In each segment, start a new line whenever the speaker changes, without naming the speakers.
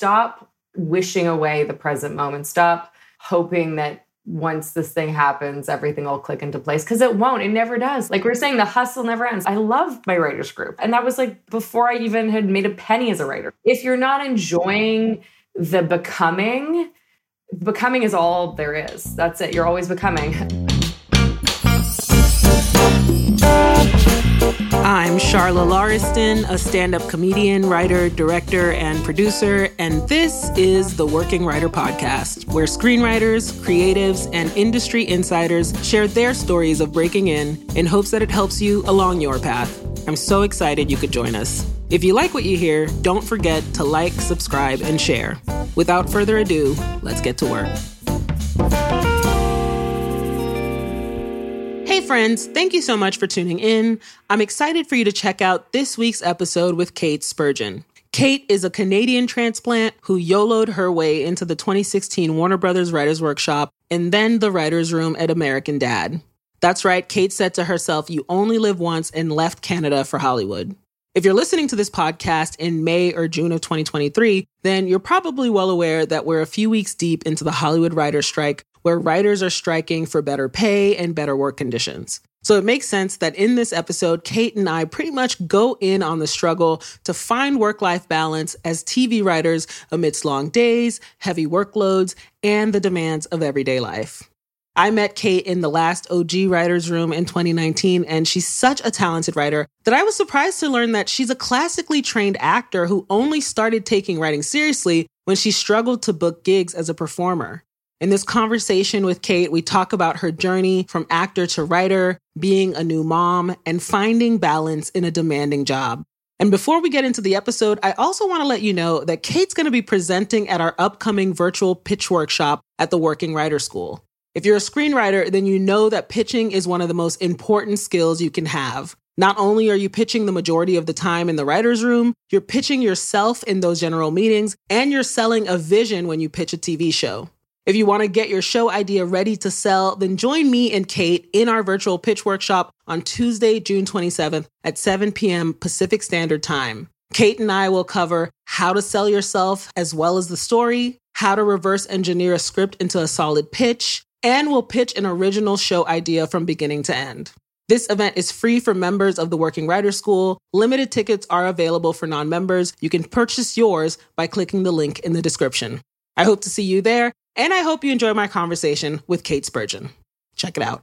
stop wishing away the present moment. Stop hoping that once this thing happens, everything will click into place because it won't. It never does. Like we're saying, the hustle never ends. I love my writers group. And that was like before I even had made a penny as a writer. If you're not enjoying the becoming, becoming is all there is. That's it. You're always becoming.
I'm Charla Lauriston, a stand up comedian, writer, director, and producer, and this is the Werking Writer Podcast, where screenwriters, creatives, and industry insiders share their stories of breaking in in hopes that it helps you along your path. I'm so excited you could join us. If you like what you hear, don't forget to like, subscribe, and share. Without further ado, let's get to work. Friends, thank you so much for tuning in. I'm excited for you to check out this week's episode with Kate Spurgeon. Kate is a Canadian transplant who YOLOed her way into the 2016 Warner Brothers Writers Workshop and then the Writers Room at American Dad. That's right, Kate said to herself, You only live once and left Canada for Hollywood. If you're listening to this podcast in May or June of 2023, then you're probably well aware that we're a few weeks deep into the Hollywood writer's strike, where writers are striking for better pay and better work conditions. So it makes sense that in this episode, Kate and I pretty much go in on the struggle to find work life balance as TV writers amidst long days, heavy workloads, and the demands of everyday life. I met Kate in the last OG Writers Room in 2019, and she's such a talented writer that I was surprised to learn that she's a classically trained actor who only started taking writing seriously when she struggled to book gigs as a performer. In this conversation with Kate, we talk about her journey from actor to writer, being a new mom, and finding balance in a demanding job. And before we get into the episode, I also want to let you know that Kate's going to be presenting at our upcoming virtual pitch workshop at the Werking Writer School. If you're a screenwriter, then you know that pitching is one of the most important skills you can have. Not only are you pitching the majority of the time in the writer's room, you're pitching yourself in those general meetings, and you're selling a vision when you pitch a TV show. If you want to get your show idea ready to sell, then join me and Kate in our virtual pitch workshop on Tuesday, June 27th at 7 p.m. Pacific Standard Time. Kate and I will cover how to sell yourself as well as the story, how to reverse engineer a script into a solid pitch, and we'll pitch an original show idea from beginning to end. This event is free for members of the Werking Writers School. Limited tickets are available for non members. You can purchase yours by clicking the link in the description. I hope to see you there, and I hope you enjoy my conversation with Kate Spurgeon. Check it out.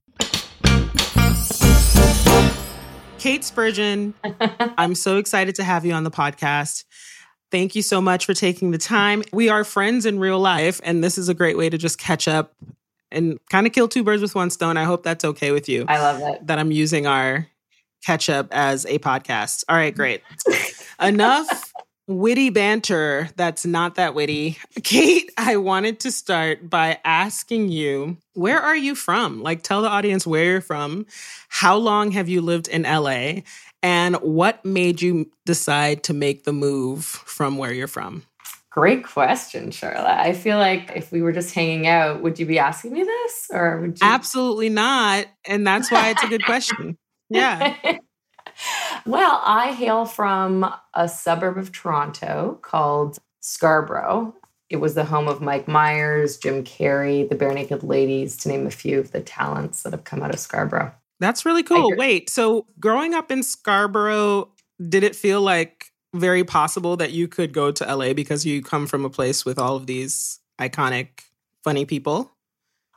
Kate Spurgeon, I'm so excited to have you on the podcast. Thank you so much for taking the time. We are friends in real life, and this is a great way to just catch up and kind of kill two birds with one stone. I hope that's okay with you.
I love it.
That I'm using our catch up as a podcast. All right, great. Enough witty banter that's not that witty. Kate, I wanted to start by asking you, where are you from? Like, tell the audience where you're from. How long have you lived in LA? And what made you decide to make the move from where you're from?
Great question, Charla. I feel like if we were just hanging out, would you be asking me this or would you?
Absolutely not. And that's why it's a good question. Yeah.
Well, I hail from a suburb of Toronto called Scarborough. It was the home of Mike Myers, Jim Carrey, the Barenaked Ladies, to name a few of the talents that have come out of Scarborough.
That's really cool. Wait, so growing up in Scarborough, did it feel like very possible that you could go to LA because you come from a place with all of these iconic, funny people?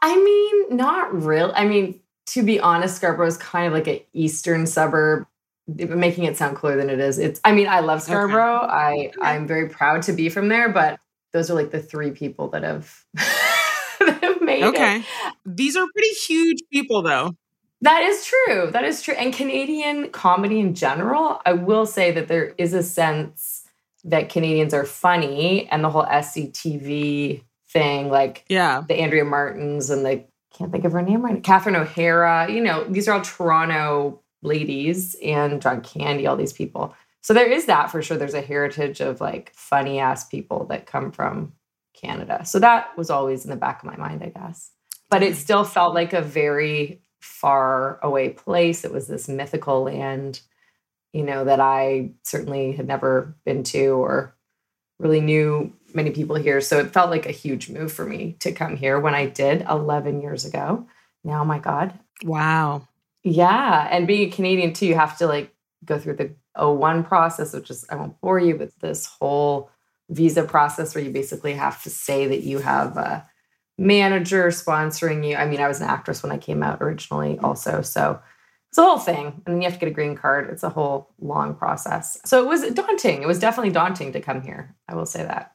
I mean, not real. I mean, to be honest, Scarborough is kind of like an eastern suburb, making it sound cooler than it is. It's. I mean, I love Scarborough. Okay. I I'm very proud to be from there, but those are like the three people that have that have made
okay.
it.
These are pretty huge people, though.
That is true. That is true. And Canadian comedy in general, I will say that there is a sense that Canadians are funny and the whole SCTV thing, like
yeah,
the Andrea Martins and the can't think of her name right. now, Catherine O'Hara. You know, these are all Toronto ladies and John Candy, all these people. So there is that for sure. There's a heritage of like funny ass people that come from Canada. So that was always in the back of my mind, I guess. But it still felt like a very far away place. It was this mythical land, you know, that I certainly had never been to or really knew many people here. So it felt like a huge move for me to come here when I did 11 years ago. Now, my God.
Wow.
Yeah. And being a Canadian too, you have to like go through the O1 process, which is, I won't bore you, but this whole visa process where you basically have to say that you have a manager sponsoring you. I mean, I was an actress when I came out originally, also. So it's a whole thing. And then you have to get a green card. It's a whole long process. So it was daunting. It was definitely daunting to come here. I will say that.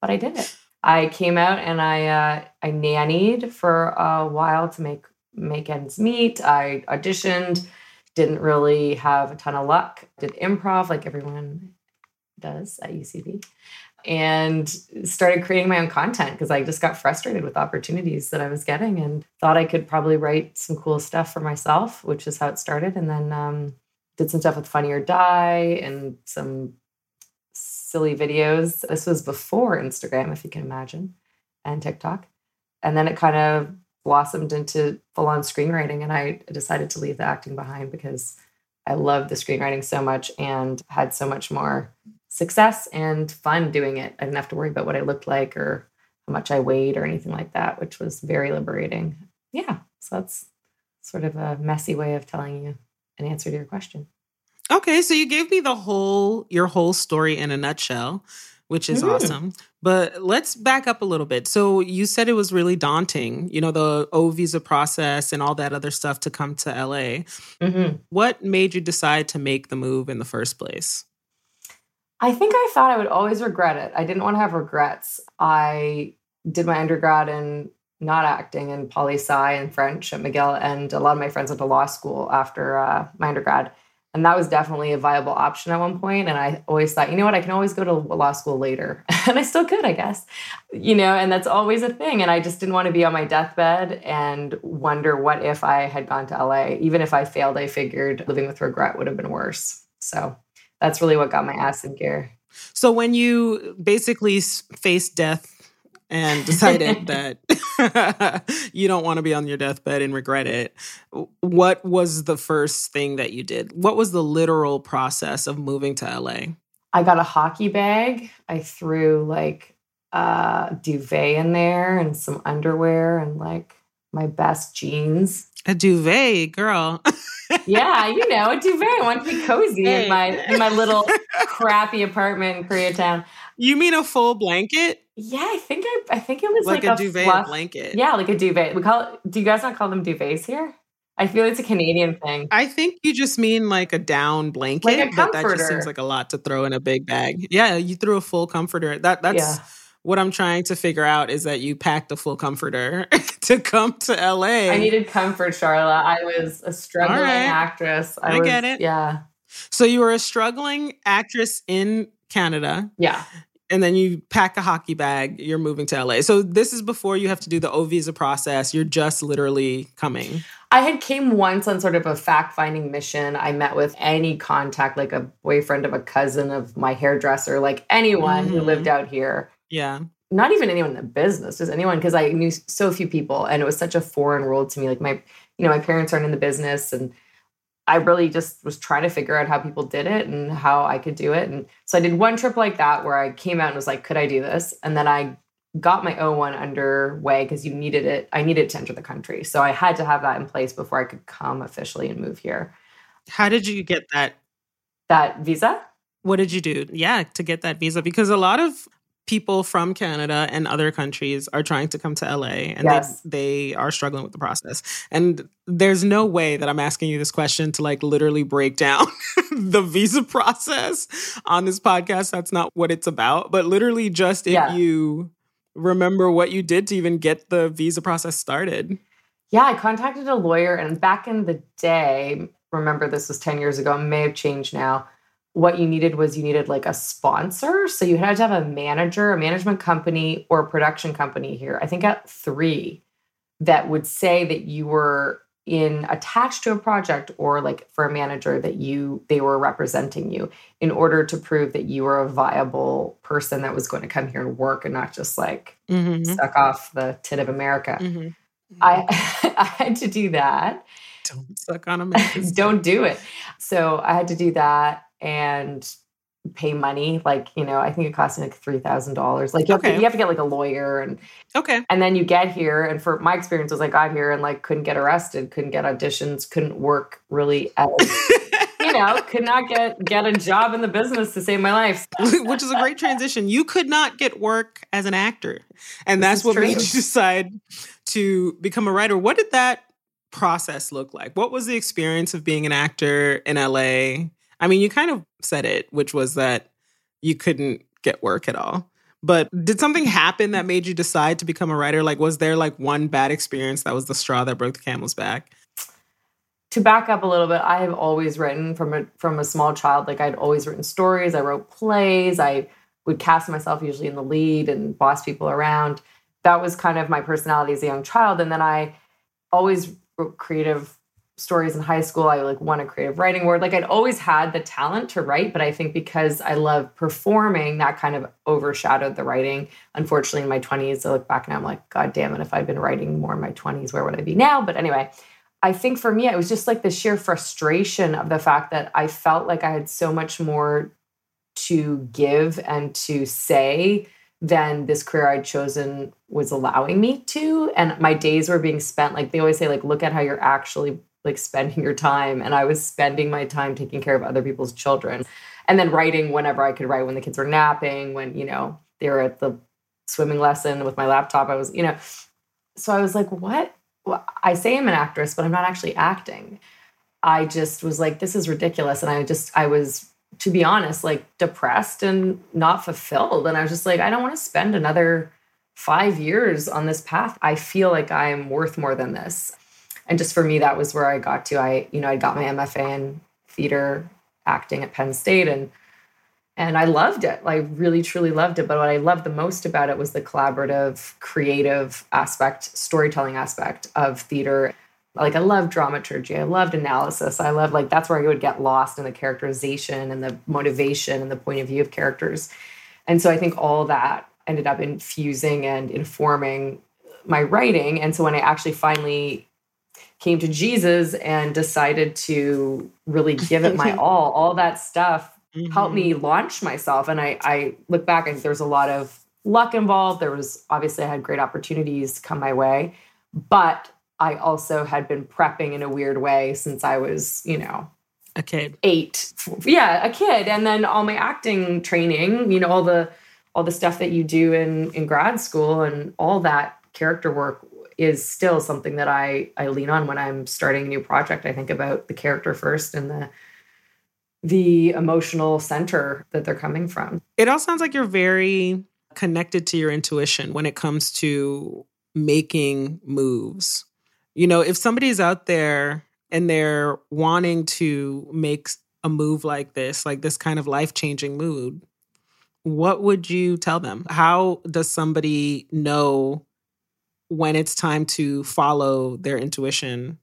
But I did it. I came out and I uh, I nannied for a while to make make ends meet. I auditioned, didn't really have a ton of luck. Did improv like everyone does at UCB and started creating my own content because I just got frustrated with opportunities that I was getting and thought I could probably write some cool stuff for myself, which is how it started. And then um, did some stuff with Funny or Die and some silly videos. This was before Instagram, if you can imagine, and TikTok. And then it kind of blossomed into full on screenwriting. And I decided to leave the acting behind because I loved the screenwriting so much and had so much more success and fun doing it. I didn't have to worry about what I looked like or how much I weighed or anything like that, which was very liberating. Yeah. So that's sort of a messy way of telling you an answer to your question.
Okay, so you gave me the whole your whole story in a nutshell, which is mm-hmm. awesome. But let's back up a little bit. So you said it was really daunting, you know, the O visa process and all that other stuff to come to LA. Mm-hmm. What made you decide to make the move in the first place?
I think I thought I would always regret it. I didn't want to have regrets. I did my undergrad in not acting in poli sci and French at McGill, and a lot of my friends went to law school after uh, my undergrad. And that was definitely a viable option at one. And I always thought, you know what, I can always go to law school later. and I still could, I guess. You know, and that's always a thing. And I just didn't want to be on my deathbed and wonder what if I had gone to LA. Even if I failed, I figured living with regret would have been worse. So that's really what got my ass in gear.
So when you basically faced death and decided that you don't want to be on your deathbed and regret it, what was the first thing that you did? What was the literal process of moving to LA?
I got a hockey bag. I threw like a duvet in there and some underwear and like my best jeans.
A duvet, girl.
yeah, you know, a duvet. I want to be cozy hey. in my in my little crappy apartment in Koreatown.
You mean a full blanket?
Yeah, I think I, I think it was
like,
like
a, duvet fluff. blanket.
Yeah, like a duvet. We call it. Do you guys not call them duvets here? I feel it's a Canadian thing.
I think you just mean like a down blanket, like a but that just seems like a lot to throw in a big bag. Yeah, you threw a full comforter. That that's. Yeah what I'm trying to figure out is that you packed a full comforter to come to LA.
I needed comfort, Charla. I was a struggling right. actress.
I, I was, get it.
Yeah.
So you were a struggling actress in Canada.
Yeah.
And then you pack a hockey bag, you're moving to LA. So this is before you have to do the O visa process. You're just literally coming.
I had came once on sort of a fact-finding mission. I met with any contact, like a boyfriend of a cousin of my hairdresser, like anyone mm-hmm. who lived out here
yeah.
Not even anyone in the business, just anyone, because I knew so few people and it was such a foreign world to me. Like my, you know, my parents aren't in the business and I really just was trying to figure out how people did it and how I could do it. And so I did one trip like that where I came out and was like, could I do this? And then I got my O1 underway because you needed it. I needed to enter the country. So I had to have that in place before I could come officially and move here.
How did you get that?
That visa?
What did you do? Yeah, to get that visa because a lot of people from Canada and other countries are trying to come to LA and yes. they, they are struggling with the process. And there's no way that I'm asking you this question to like literally break down the visa process on this podcast. That's not what it's about. But literally, just if yeah. you remember what you did to even get the visa process started.
Yeah, I contacted a lawyer, and back in the day, remember this was 10 years ago, it may have changed now what you needed was you needed like a sponsor. So you had to have a manager, a management company, or a production company here. I think at three that would say that you were in attached to a project or like for a manager that you they were representing you in order to prove that you were a viable person that was going to come here and work and not just like mm-hmm. stuck off the tit of America. Mm-hmm. I I had to do that.
Don't suck on America.
Don't do it. So I had to do that and pay money. Like, you know, I think it cost me like three thousand dollars. Like you have,
Okay.
to, you have to get like a lawyer and
Okay.
and then you get here and for my experience was I got here and like couldn't get arrested, couldn't get auditions, couldn't work really at you know, could not get get a job in the business to save my life.
Which is a great transition. You could not get work as an actor. And
This
that's what
true.
made you decide to become a writer. What did that process look like? What was the experience of being an actor in LA? I mean, you kind of said it, which was that you couldn't get work at all. But did something happen that made you decide to become a writer? Like, was there like one bad experience that was the straw that broke the camel's back?
to back up a little bit, I have always written from a from a small child. Like I'd always written stories. I wrote plays. I would cast myself usually in the lead and boss people around. That was kind of my personality as a young child. And then I always wrote creative stories in high school. I like won a creative writing award. Like I'd always had the talent to write, but I think because I love performing, that kind of overshadowed the writing. Unfortunately, in my 20s, I look back and I'm like, God damn it, if I'd been writing more in my 20s, where would I be now? But anyway, I think for me, it was just like the sheer frustration of the fact that I felt like I had so much more to give and to say than this career I'd chosen was allowing me to. And my days were being spent, like they always say, like, look at how you're actually like spending your time. And I was spending my time taking care of other people's children and then writing whenever I could write when the kids were napping, when, you know, they were at the swimming lesson with my laptop. I was, you know, so I was like, what? Well, I say I'm an actress, but I'm not actually acting. I just was like, this is ridiculous. And I just, I was, to be honest, like depressed and not fulfilled. And I was just like, I don't want to spend another five years on this path. I feel like I'm worth more than this. And just for me, that was where I got to. I, you know, I got my MFA in theater acting at Penn State and and I loved it. I really truly loved it. But what I loved the most about it was the collaborative, creative aspect, storytelling aspect of theater. Like I loved dramaturgy. I loved analysis. I loved like that's where I would get lost in the characterization and the motivation and the point of view of characters. And so I think all that ended up infusing and informing my writing. And so when I actually finally came to Jesus and decided to really give it my all, all that stuff helped me mm-hmm. launch myself. And I, I look back and there's a lot of luck involved. There was obviously I had great opportunities come my way, but I also had been prepping in a weird way since I was, you know,
a kid.
eight. Yeah, a kid. And then all my acting training, you know, all the all the stuff that you do in in grad school and all that character work is still something that I I lean on when I'm starting a new project. I think about the character first and the the emotional center that they're coming from.
It all sounds like you're very connected to your intuition when it comes to making moves. You know, if somebody's out there and they're wanting to make a move like this, like this kind of life changing move, what would you tell them? How does somebody know when it's time to follow their intuition?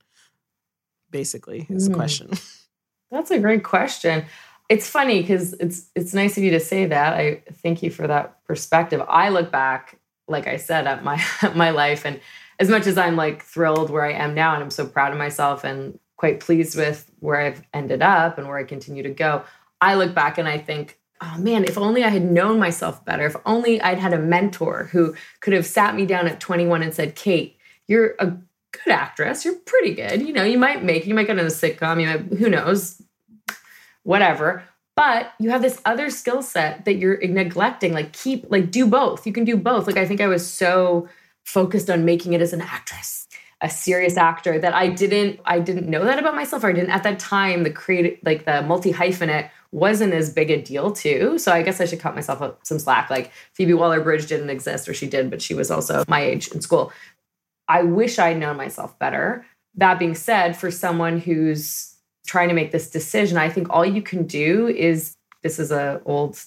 Basically, is the
Mm.
question.
That's a great question. It's funny because it's it's nice of you to say that. I thank you for that perspective. I look back, like I said, at my my life, and as much as I'm like thrilled where I am now, and I'm so proud of myself and quite pleased with where I've ended up and where I continue to go, I look back and I think, oh man, if only I had known myself better. If only I'd had a mentor who could have sat me down at 21 and said, Kate, you're a good actress. You're pretty good. You know, you might make, you might get in a sitcom. You might, who knows, whatever. But you have this other skill set that you're neglecting. Like keep, like do both. You can do both. Like I think I was so focused on making it as an actress, a serious actor that I didn't, I didn't know that about myself. Or I didn't at that time. The creative, like the multi hyphenate wasn't as big a deal too. So I guess I should cut myself up some slack. Like Phoebe Waller Bridge didn't exist, or she did, but she was also my age in school. I wish I'd known myself better. That being said, for someone who's trying to make this decision, I think all you can do is this is a old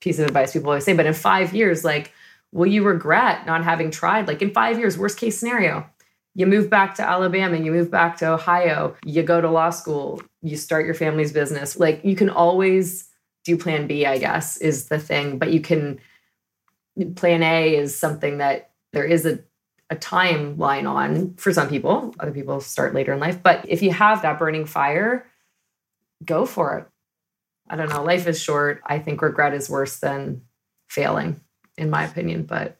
piece of advice people always say, but in five years, like, will you regret not having tried? Like in five years, worst case scenario, you move back to Alabama, you move back to Ohio, you go to law school, you start your family's business. Like you can always do plan B, I guess, is the thing. But you can plan A is something that there is a a timeline on for some people. Other people start later in life. But if you have that burning fire, go for it. I don't know. Life is short. I think regret is worse than failing, in my opinion. But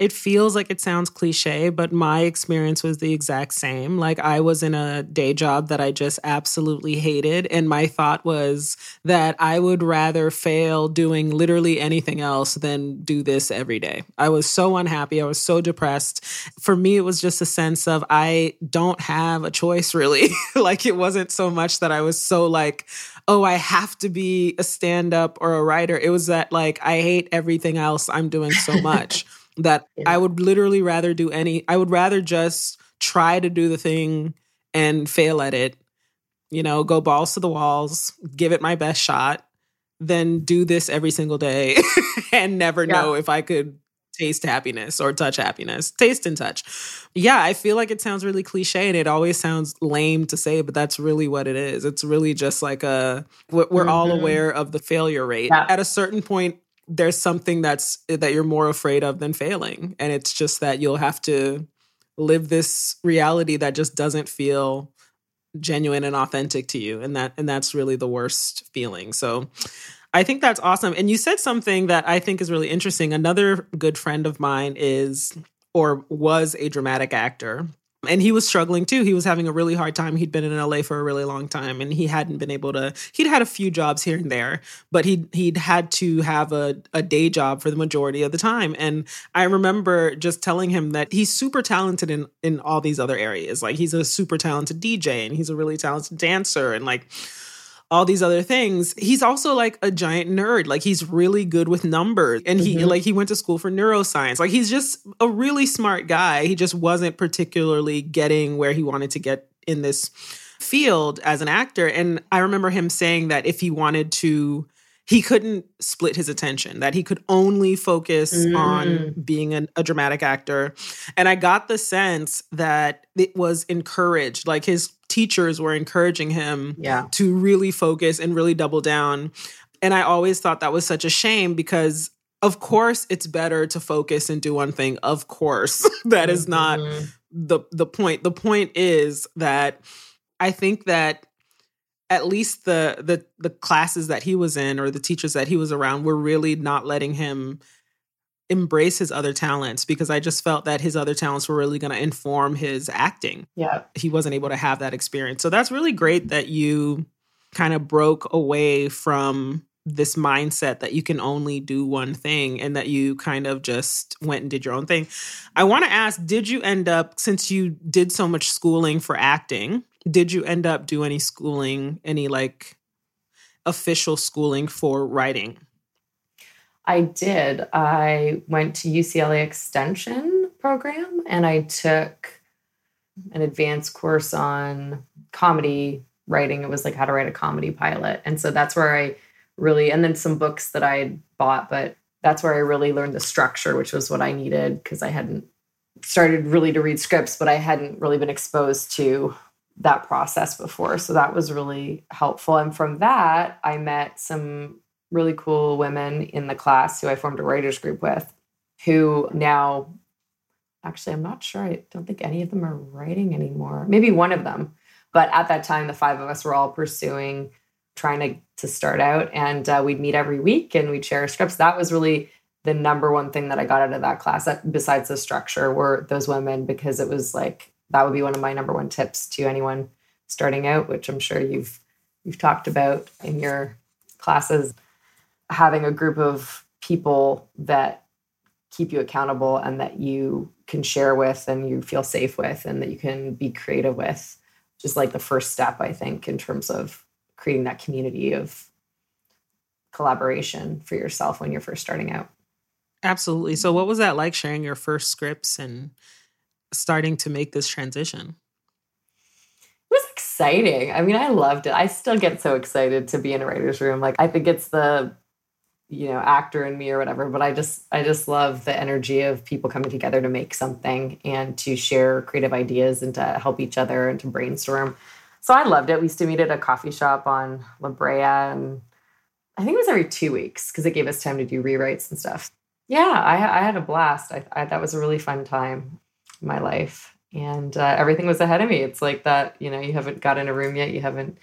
it feels like it sounds cliche, but my experience was the exact same. Like I was in a day job that I just absolutely hated. And my thought was that I would rather fail doing literally anything else than do this every day. I was so unhappy. I was so depressed. For me, it was just a sense of I don't have a choice really. like it wasn't so much that I was so like, oh, I have to be a stand up or a writer. It was that like I hate everything else I'm doing so much that yeah. I would literally rather do any, I would rather just try to do the thing and fail at it, you know, go balls to the walls, give it my best shot, than do this every single day and never yeah. know if I could taste happiness or touch happiness. Taste and touch. Yeah, I feel like it sounds really cliche and it always sounds lame to say, but that's really what it is. It's really just like a, we're, mm-hmm. all aware of the failure rate. Yeah. At a certain point, there's something that's that you're more afraid of than failing. And it's just that you'll have to live this reality that just doesn't feel genuine and authentic to you. And that and that's really the worst feeling. So i think that's awesome. And you said something that i think is really interesting. Another good friend of mine is or was a dramatic actor and he was struggling too. He was having a really hard time. He'd been in LA for a really long time and he hadn't been able to he'd had a few jobs here and there, but he he'd had to have a, a day job for the majority of the time. And I remember just telling him that he's super talented in in all these other areas. Like he's a super talented DJ and he's a really talented dancer and like all these other things. He's also like a giant nerd. Like he's really good with numbers and he mm-hmm. like he went to school for neuroscience. Like he's just a really smart guy. He just wasn't particularly getting where he wanted to get in this field as an actor and I remember him saying that if he wanted to he couldn't split his attention that he could only focus mm. on being an, a dramatic actor and i got the sense that it was encouraged like his teachers were encouraging him
yeah.
to really focus and really double down. And I always thought that was such a shame because of course it's better to focus and do one thing. Of course. that is not mm-hmm. the the point. The point is that I think that at least the the the classes that he was in or the teachers that he was around were really not letting him embrace his other talents because I just felt that his other talents were really going to inform his acting.
Yeah.
He wasn't able to have that experience. So that's really great that you kind of broke away from this mindset that you can only do one thing and that you kind of just went and did your own thing. I want to ask did you end up since you did so much schooling for acting, did you end up do any schooling, any like official schooling for writing?
I did. I went to UCLA Extension program and I took an advanced course on comedy writing. It was like how to write a comedy pilot. And so that's where I really, and then some books that I bought, but that's where I really learned the structure, which was what I needed because I hadn't started really to read scripts, but I hadn't really been exposed to that process before. So that was really helpful. And from that, I met some really cool women in the class who I formed a writers group with, who now, actually, I'm not sure. I don't think any of them are writing anymore. Maybe one of them. But at that time, the five of us were all pursuing trying to, to start out. And uh, we'd meet every week and we'd share scripts. That was really the number one thing that I got out of that class, besides the structure, were those women, because it was like, that would be one of my number one tips to anyone starting out, which I'm sure you've you've talked about in your classes having a group of people that keep you accountable and that you can share with and you feel safe with and that you can be creative with just like the first step i think in terms of creating that community of collaboration for yourself when you're first starting out.
Absolutely. So what was that like sharing your first scripts and starting to make this transition?
It was exciting. I mean i loved it. I still get so excited to be in a writer's room. Like i think it's the you know actor in me or whatever but i just i just love the energy of people coming together to make something and to share creative ideas and to help each other and to brainstorm. So i loved it. We used to meet at a coffee shop on la brea and i think it was every two weeks because it gave us time to do rewrites and stuff. Yeah i, I had a blast. I, I, that was a really fun time in my life. And uh, everything was ahead of me. It's like that you know you haven't got in a room yet. You haven't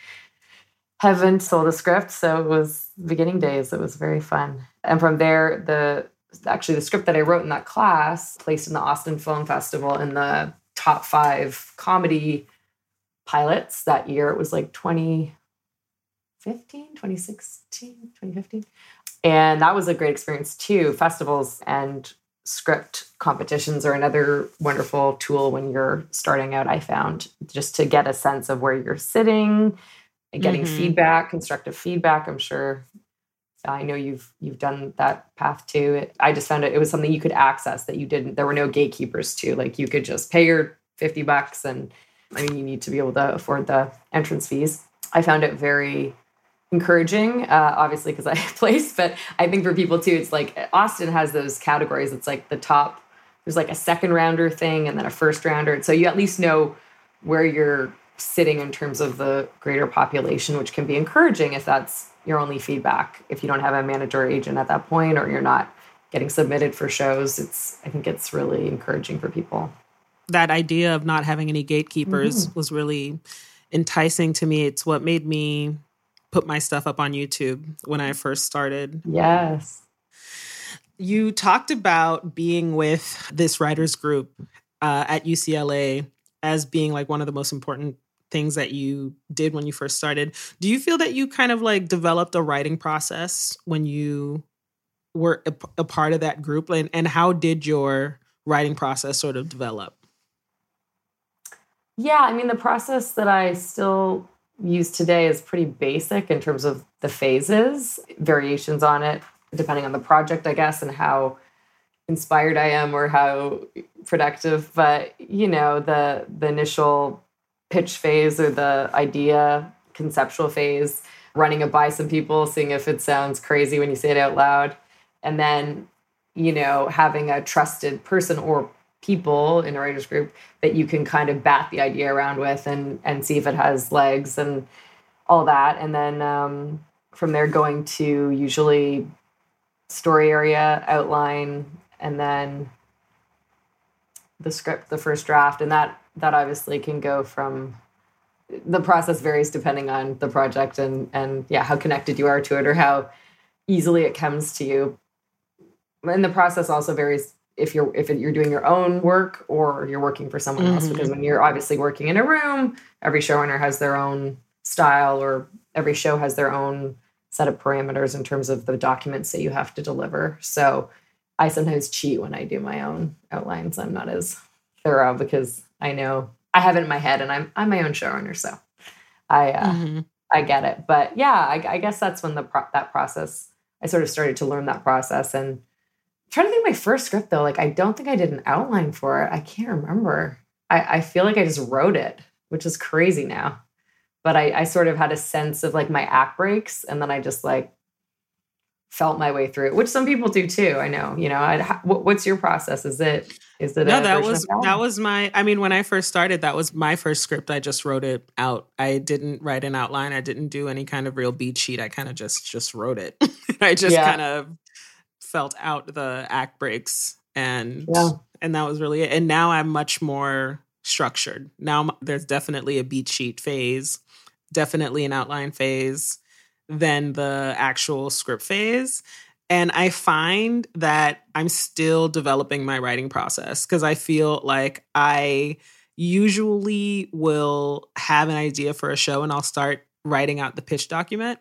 haven't sold a script, so it was beginning days. It was very fun. And from there, the actually the script that I wrote in that class placed in the Austin Film Festival in the top five comedy pilots that year. It was like 2015, 2016, 2015. And that was a great experience too. Festivals and script competitions are another wonderful tool when you're starting out, I found, just to get a sense of where you're sitting and getting mm-hmm. feedback, constructive feedback. I'm sure I know you've you've done that path too. It, I just found it it was something you could access that you didn't. There were no gatekeepers to like you could just pay your fifty bucks, and I mean you need to be able to afford the entrance fees. I found it very encouraging, uh, obviously because I placed, but I think for people too, it's like Austin has those categories. It's like the top. There's like a second rounder thing, and then a first rounder, so you at least know where you're sitting in terms of the greater population, which can be encouraging if that's your only feedback. If you don't have a manager or agent at that point, or you're not getting submitted for shows, it's I think it's really encouraging for people.
That idea of not having any gatekeepers mm-hmm. was really enticing to me. It's what made me put my stuff up on YouTube when I first started.
Yes.
You talked about being with this writers group uh, at UCLA as being like one of the most important things that you did when you first started. Do you feel that you kind of like developed a writing process when you were a, a part of that group? And, and how did your writing process sort of develop?
Yeah, I mean, the process that I still use today is pretty basic in terms of the phases, variations on it, depending on the project, I guess, and how inspired I am or how productive. But you know, the the initial pitch phase or the idea conceptual phase, running it by some people, seeing if it sounds crazy when you say it out loud, and then you know having a trusted person or people in a writers group that you can kind of bat the idea around with and and see if it has legs and all that. And then um, from there going to usually story area outline and then the script the first draft. And that that obviously can go from the process varies depending on the project and and yeah how connected you are to it or how easily it comes to you. And the process also varies if you're if you're doing your own work or you're working for someone mm-hmm. else because when you're obviously working in a room every showrunner has their own style or every show has their own set of parameters in terms of the documents that you have to deliver. So i sometimes cheat when i do my own outlines. I'm not as thorough because I know I have it in my head, and I'm I'm my own showrunner, so I uh, mm-hmm. I get it. But yeah, I, I guess that's when the pro- that process I sort of started to learn that process. And I'm trying to think my first script though, like I don't think I did an outline for it. I can't remember. I, I feel like I just wrote it, which is crazy now. But I, I sort of had a sense of like my act breaks, and then I just like felt my way through it, which some people do too. I know, you know, I'd, what's your process? Is it, is it,
no, that was, that? that was my, I mean, when I first started, that was my first script. I just wrote it out. I didn't write an outline. I didn't do any kind of real beat sheet. I kind of just, just wrote it. I just yeah. kind of felt out the act breaks and, yeah. and that was really it. And now I'm much more structured. Now there's definitely a beat sheet phase, definitely an outline phase than the actual script phase. And I find that I'm still developing my writing process because I feel like I usually will have an idea for a show and I'll start writing out the pitch document.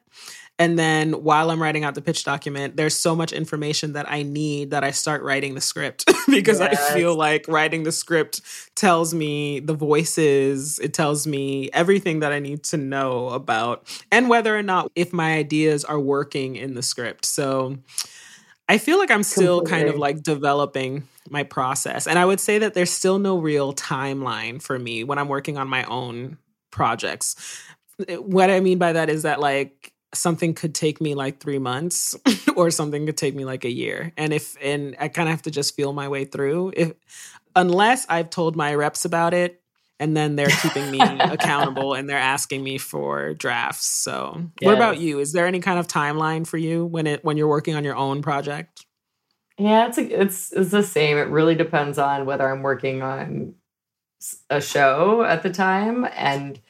And then while I'm writing out the pitch document, there's so much information that I need that I start writing the script because yes. I feel like writing the script tells me the voices, it tells me everything that I need to know about and whether or not if my ideas are working in the script. So I feel like I'm still Completely. kind of like developing my process. And I would say that there's still no real timeline for me when I'm working on my own projects. What I mean by that is that like something could take me like three months or something could take me like a year. And if and i kind of have to just feel my way through. If unless i've told my reps about it and then they're keeping me accountable and they're asking me for drafts. So yes. what about you? Is there any kind of timeline for you when it when you're working on your own project?
Yeah it's a, it's it's the same. It really depends on whether i'm working on a show at the time and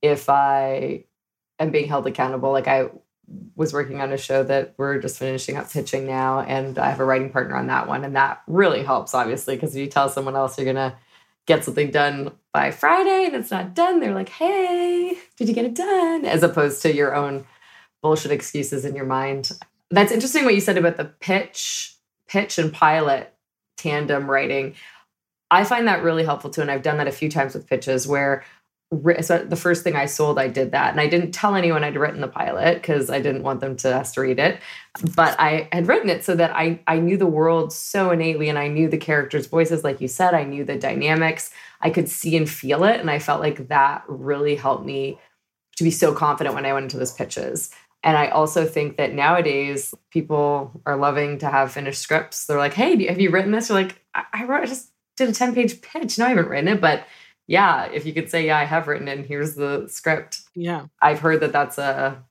if i am being held accountable. Like I was working on a show that we're just finishing up pitching now, and I have a writing partner on that one, and that really helps, obviously, because if you tell someone else you're gonna get something done by Friday and it's not done, they're like, "Hey, did you get it done?" As opposed to your own bullshit excuses in your mind. That's interesting what you said about the pitch, pitch and pilot tandem writing. I find that really helpful too, and I've done that a few times with pitches where so the first thing I sold, I did that. And I didn't tell anyone I'd written the pilot because I didn't want them to have to read it. But I had written it so that I, I knew the world so innately and I knew the characters' voices, like you said, I knew the dynamics. I could see and feel it. And I felt like that really helped me to be so confident when I went into those pitches. And I also think that nowadays people are loving to have finished scripts. They're like, hey, have you written this? You're like, I, I wrote, I just did a 10 page pitch. No, I haven't written it, but yeah, if you could say, yeah, I have written and here's the script.
Yeah.
I've heard that that's a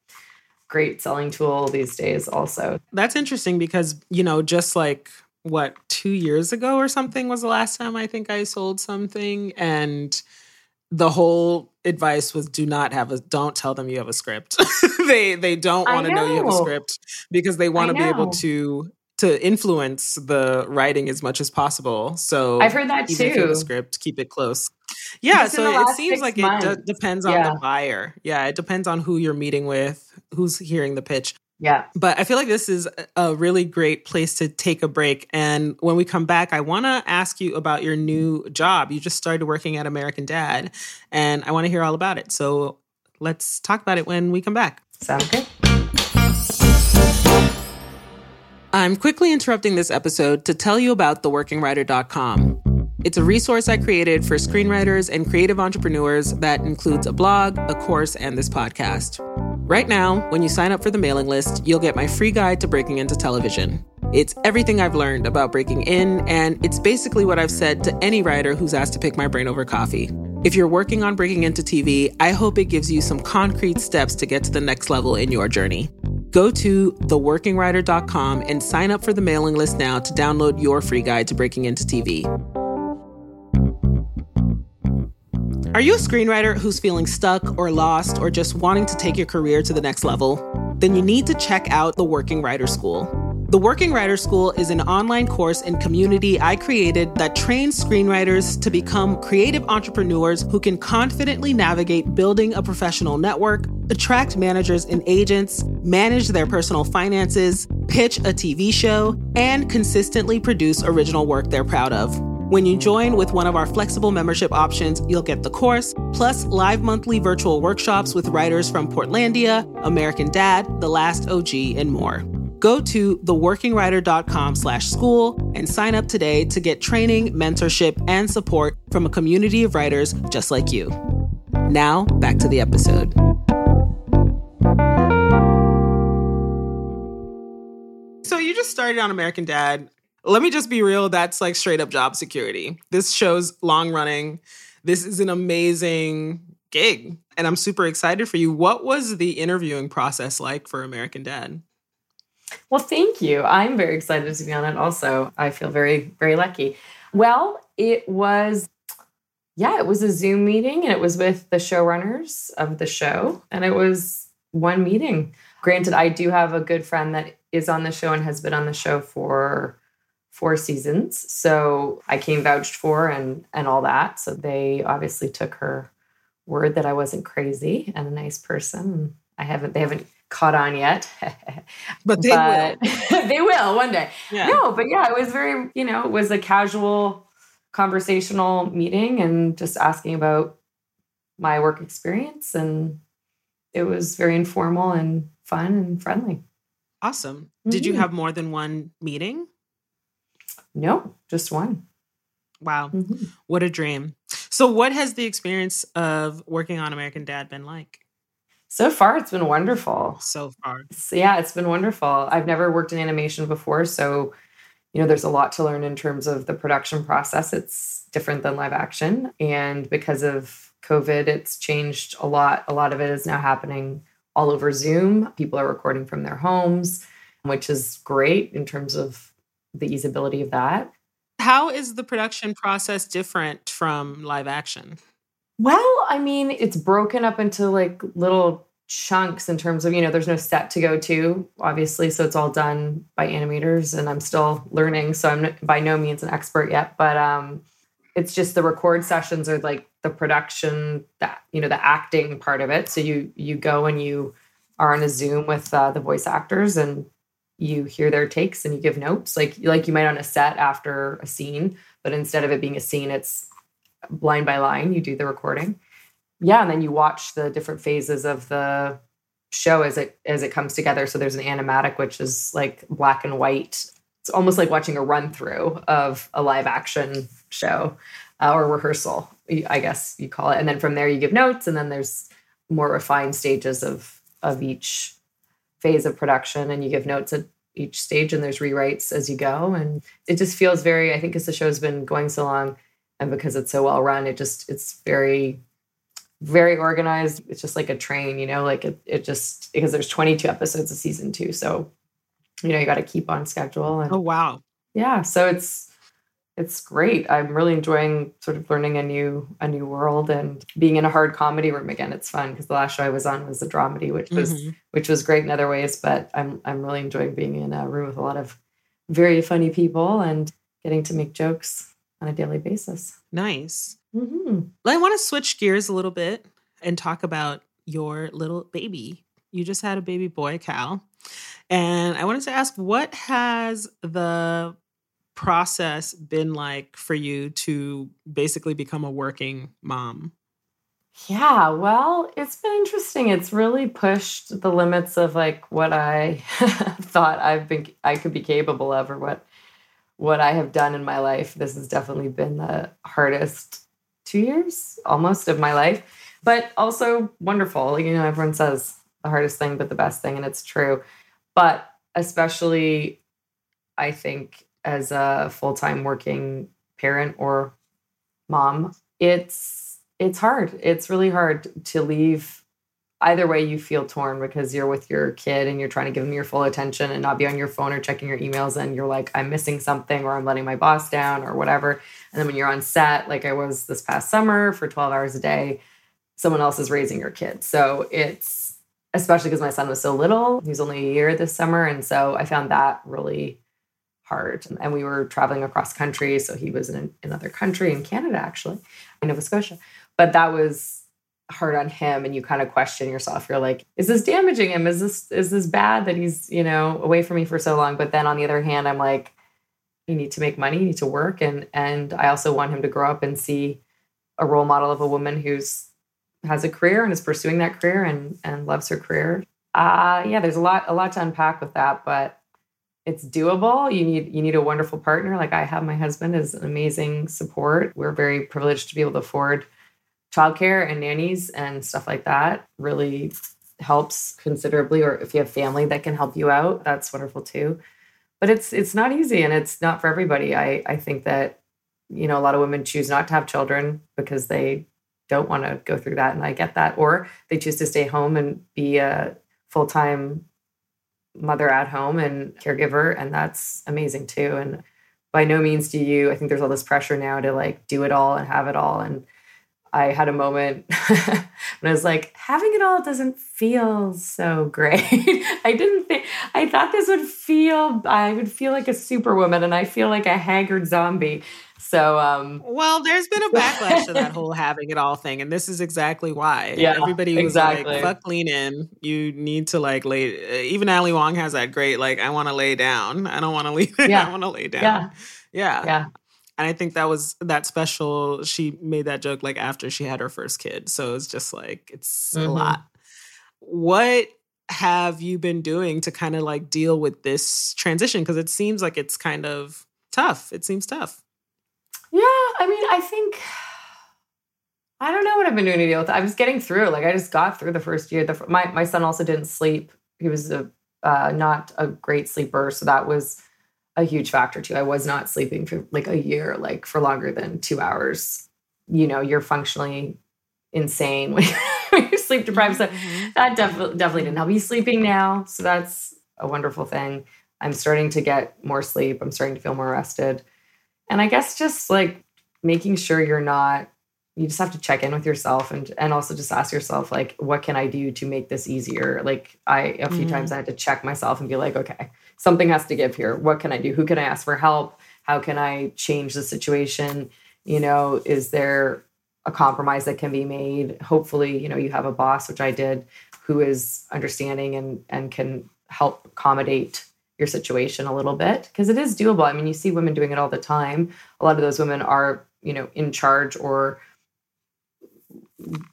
great selling tool these days also.
That's interesting because, you know, just like what, two years ago or something was the last time I think I sold something. And the whole advice was do not have a don't tell them you have a script. they they don't want to know. know you have a script because they want to be able to to influence the writing as much as possible. So
I've heard that too.
script, keep it close. Yeah, so it seems like months, it d- depends on yeah. the buyer. Yeah, it depends on who you're meeting with, who's hearing the pitch.
Yeah.
But I feel like this is a really great place to take a break. And when we come back, I want to ask you about your new job. You just started working at American Dad, and I want to hear all about it. So let's talk about it when we come back.
Sound good.
I'm quickly interrupting this episode to tell you about thewerkingwriter.com. It's a resource I created for screenwriters and creative entrepreneurs that includes a blog, a course, and this podcast. Right now, when you sign up for the mailing list, you'll get my free guide to breaking into television. It's everything I've learned about breaking in, and it's basically what I've said to any writer who's asked to pick my brain over coffee. If you're working on breaking into TV, I hope it gives you some concrete steps to get to the next level in your journey. Go to thewerkingwriter.com and sign up for the mailing list now to download your free guide to breaking into TV. Are you a screenwriter who's feeling stuck or lost or just wanting to take your career to the next level? Then you need to check out the Werking Writer School. The Werking Writer School is an online course and community I created that trains screenwriters to become creative entrepreneurs who can confidently navigate building a professional network, attract managers and agents, manage their personal finances, pitch a TV show, and consistently produce original work they're proud of. When you join with one of our flexible membership options, you'll get the course, plus live monthly virtual workshops with writers from Portlandia, American Dad, The Last OG, and more. Go to thewerkingwriter.com slash school and sign up today to get training, mentorship, and support from a community of writers just like you. Now, back to the episode. So you just started on American Dad. Let me just be real, that's like straight up job security. This show's long running. This is an amazing gig, and I'm super excited for you. What was the interviewing process like for American Dad?
Well, thank you. I'm very excited to be on it also. I feel very, very lucky. Well, it was, yeah, it was a Zoom meeting and it was with the showrunners of the show. And it was one meeting. Granted, I do have a good friend that is on the show and has been on the show for four seasons. So I came vouched for and and all that. So they obviously took her word that I wasn't crazy and a nice person. I haven't they haven't caught on yet.
but they but
will. they will one day. Yeah. No, but yeah, it was very, you know, it was a casual conversational meeting and just asking about my work experience and it was very informal and fun and friendly.
Awesome. Mm-hmm. Did you have more than one meeting?
No, just one.
Wow. Mm-hmm. What a dream. So what has the experience of working on American Dad been like?
So far, it's been wonderful.
So far.
So, yeah, it's been wonderful. I've never worked in animation before. So, you know, there's a lot to learn in terms of the production process. It's different than live action. And because of COVID, it's changed a lot. A lot of it is now happening all over Zoom. People are recording from their homes, which is great in terms of the easeability of that.
How is the production process different from live action?
Well, I mean, it's broken up into like little chunks in terms of, you know, there's no set to go to, obviously. So it's all done by animators and I'm still learning. So I'm by no means an expert yet, but um, it's just the record sessions are like the production that, you know, the acting part of it. So you, you go and you are on a Zoom with uh, the voice actors and you hear their takes and you give notes like, like you might on a set after a scene, but instead of it being a scene, it's line by line, you do the recording yeah, and then you watch the different phases of the show as it as it comes together. So there's an animatic, which is like black and white. It's almost like watching a run through of a live action show uh, or rehearsal, I guess you call it. And then from there you give notes, and then there's more refined stages of of each phase of production, and you give notes at each stage, and there's rewrites as you go. And it just feels very. I think as the show's been going so long, and because it's so well run, it just it's very very organized. It's just like a train, you know, like it, it just because there's 22 episodes of season two. So, you know, you got to keep on schedule. And
oh, wow.
Yeah. So it's, it's great. I'm really enjoying sort of learning a new a new world and being in a hard comedy room again. It's fun because the last show I was on was a dramedy, which was mm-hmm. which was great in other ways. But I'm I'm really enjoying being in a room with a lot of very funny people and getting to make jokes on a daily basis.
Nice. Mm-hmm. I want to switch gears a little bit and talk about your little baby. You just had a baby boy, Cal. And I wanted to ask what has the process been like for you to basically become a working mom?
Yeah, well, it's been interesting. It's really pushed the limits of like what I thought I've been I could be capable of or what what I have done in my life. This has definitely been the hardest two years almost of my life, but also wonderful. You know, everyone says the hardest thing, but the best thing, and it's true. But especially, I think, as a full time working parent or mom, it's it's hard. It's really hard to leave either way you feel torn because you're with your kid and you're trying to give them your full attention and not be on your phone or checking your emails and you're like i'm missing something or i'm letting my boss down or whatever. And then when you're on set like i was this past summer for 12 hours a day someone else is raising your kid. So it's especially because my son was so little he's only a year this summer. And so i found that really hard and we were traveling across country. So he was in another country in canada actually in nova scotia. But that was hard on him. And you kind of question yourself. You're like is this damaging him? Is this is this bad that he's you know away from me for so long? But then on the other hand i'm like you need to make money. You need to work. And and i also want him to grow up and see a role model of a woman who's has a career and is pursuing that career and and loves her career. Uh yeah there's a lot a lot to unpack with that. But it's doable. You need you need a wonderful partner. Like i have my husband is an amazing support. We're very privileged to be able to afford childcare and nannies and stuff like that. Really helps considerably or if you have family that can help you out that's wonderful too. But it's it's not easy and it's not for everybody. I i think that you know a lot of women choose not to have children because they don't want to go through that and i get that. Or they choose to stay home and be a full-time mother at home and caregiver and that's amazing too and by no means do you i think there's all this pressure now to like do it all and have it all and I had a moment when I was like, having it all doesn't feel so great. I didn't think, I thought this would feel, I would feel like a superwoman and I feel like a haggard zombie. So, um,
well, there's been a backlash to that whole having it all thing. And this is exactly why. Yeah. Everybody was exactly. like, fuck lean in. You need to like lay, even Ali Wong has that great, like, I want to lay down. I don't want to leave. Yeah. I want to lay down. Yeah. Yeah.
Yeah
and I think that was that special. She made that joke like after she had her first kid, so it's just like it's mm-hmm. a lot. What have you been doing to kind of like deal with this transition? Because it seems like it's kind of tough. It seems tough.
Yeah, I mean, I think I don't know what I've been doing to deal with. It. I was getting through. Like I just got through the first year. The, my my son also didn't sleep. He was a uh, not a great sleeper, so that was a huge factor too. I was not sleeping for like a year, like for longer than two hours. You know, you're functionally insane when you're sleep deprived. So mm-hmm. that definitely definitely didn't help. He's sleeping now, so that's a wonderful thing. I'm starting to get more sleep. I'm starting to feel more rested. And I guess just like making sure you're not you just have to check in with yourself and and also just ask yourself like what can i do to make this easier? Like i a few mm-hmm. times i had to check myself and be like okay something has to give here. What can i do? Who can i ask for help? How can i change the situation? You know is there a compromise that can be made? Hopefully you know you have a boss which i did who is understanding and and can help accommodate your situation a little bit because it is doable. I mean you see women doing it all the time. A lot of those women are you know in charge or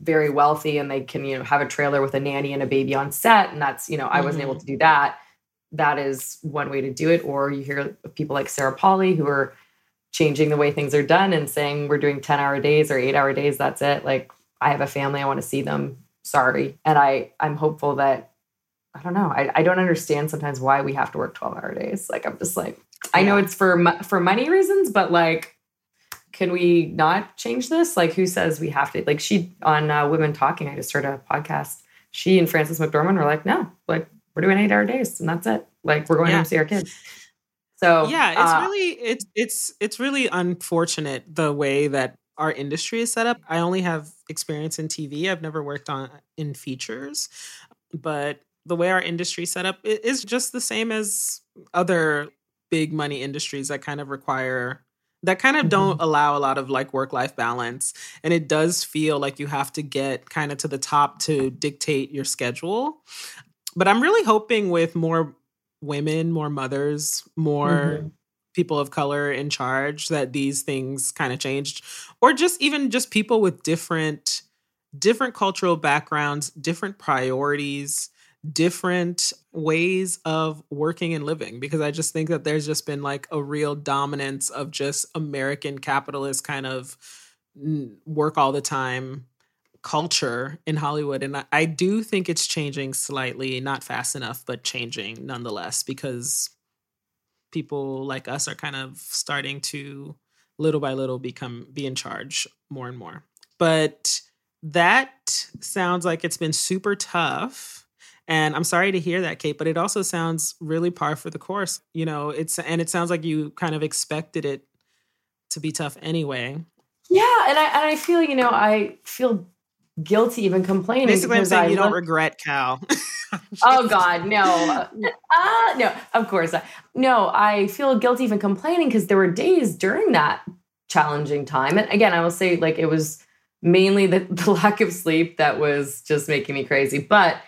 very wealthy and they can you know have a trailer with a nanny and a baby on set and that's you know i wasn't mm-hmm. able to do that. That is one way to do it. Or you hear people like sarah Polley who are changing the way things are done and saying we're doing 10 hour days or 8 hour days that's it. Like i have a family i want to see them. Sorry. And i i'm hopeful that i don't know i, I don't understand sometimes why we have to work 12 hour days like i'm just like i know it's for for money reasons but like can we not change this? Like, who says we have to? Like, she on uh, Women Talking, I just heard a podcast. She and Frances McDormand were like, no, like, we're doing eight hour days and that's it. Like, we're going yeah. to see our kids. So,
yeah, it's uh, really, it's, it's, it's really unfortunate the way that our industry is set up. I only have experience in TV. I've never worked on in features, but the way our industry set up is just the same as other big money industries that kind of require that kind of mm-hmm. don't allow a lot of like work life balance and it does feel like you have to get kind of to the top to dictate your schedule but i'm really hoping with more women more mothers more mm-hmm. people of color in charge that these things kind of changed or just even just people with different different cultural backgrounds different priorities different ways of working and living because I just think that there's just been like a real dominance of just American capitalist kind of work all the time culture in Hollywood. And I, do think it's changing slightly, not fast enough, but changing nonetheless because people like us are kind of starting to little by little become be in charge more and more. But that sounds like it's been super tough and I'm sorry to hear that, Kate, but it also sounds really par for the course. You know, it's and it sounds like you kind of expected it to be tough anyway.
Yeah, and I and I feel, you know, I feel guilty even complaining.
Basically, I'm saying I you don't regret Cal.
oh God, no, uh, no, of course, no. I feel guilty even complaining because there were days during that challenging time, and again, I will say, like, it was mainly the, the lack of sleep that was just making me crazy, but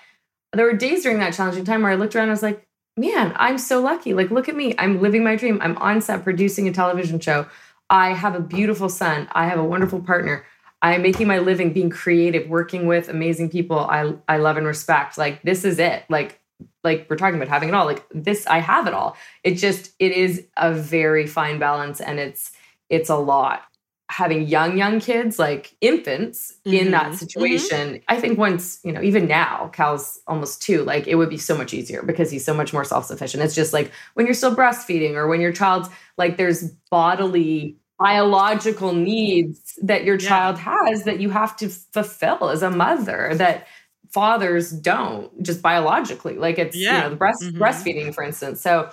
there were days during that challenging time where I looked around and I was like, man, I'm so lucky. Like, look at me. I'm living my dream. I'm on set producing a television show. I have a beautiful son. I have a wonderful partner. I am making my living being creative, working with amazing people I I love and respect. Like this is it. Like like we're talking about having it all. Like this I have it all. It just it is a very fine balance and it's it's a lot having young young kids like infants mm-hmm. in that mm-hmm. situation mm-hmm. i think once you know even now cal's almost two like it would be so much easier because he's so much more self-sufficient it's just like when you're still breastfeeding or when your child's like there's bodily biological needs that your yeah. child has that you have to fulfill as a mother that fathers don't just biologically like it's yeah. you know the breast mm-hmm. breastfeeding for instance so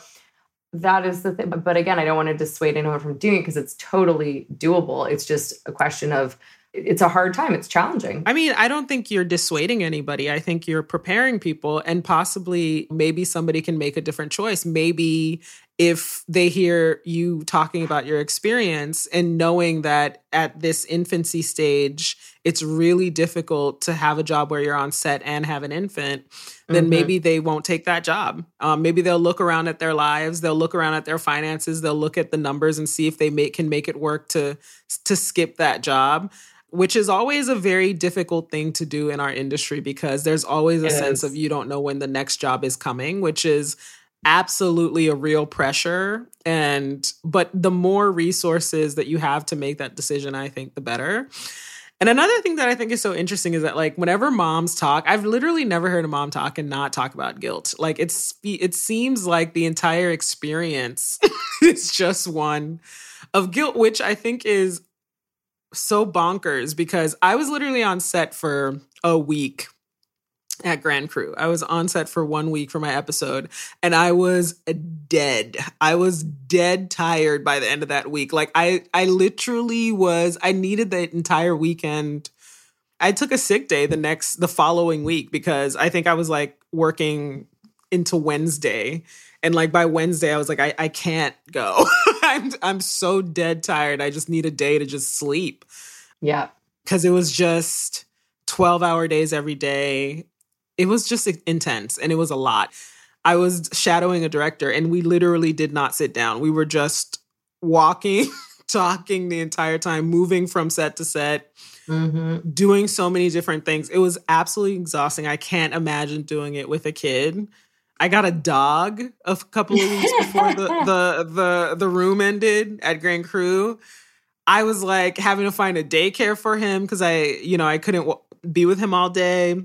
that is the thing. But again, I don't want to dissuade anyone from doing it because it's totally doable. It's just a question of it's a hard time. It's challenging.
I mean, I don't think you're dissuading anybody. I think you're preparing people, and possibly maybe somebody can make a different choice. Maybe if they hear you talking about your experience and knowing that at this infancy stage, it's really difficult to have a job where you're on set and have an infant, then mm-hmm. maybe they won't take that job. Um, maybe they'll look around at their lives, they'll look around at their finances, they'll look at the numbers and see if they make, can make it work to to skip that job which is always a very difficult thing to do in our industry because there's always a sense of you don't know when the next job is coming, which is absolutely a real pressure and but the more resources that you have to make that decision i think the better. And another thing that i think is so interesting is that like whenever moms talk i've literally never heard a mom talk and not talk about guilt. Like it's it seems like the entire experience is just one of guilt which i think is so bonkers because i was literally on set for a week at Grand Crew. I was on set for one week for my episode and I was dead. I was dead tired by the end of that week. Like I I literally was I needed the entire weekend. I took a sick day the next the following week because I think I was like working into Wednesday and like by Wednesday I was like I I can't go. I'm I'm so dead tired. I just need a day to just sleep.
Yeah.
Cuz it was just 12 hour days every day it was just intense and it was a lot. I was shadowing a director and we literally did not sit down. We were just walking, talking the entire time, moving from set to set, mm-hmm. doing so many different things. It was absolutely exhausting. I can't imagine doing it with a kid. I got a dog a couple of weeks before the, the the the room ended at Grand Crew. I was like having to find a daycare for him because I, you know, I couldn't w- be with him all day.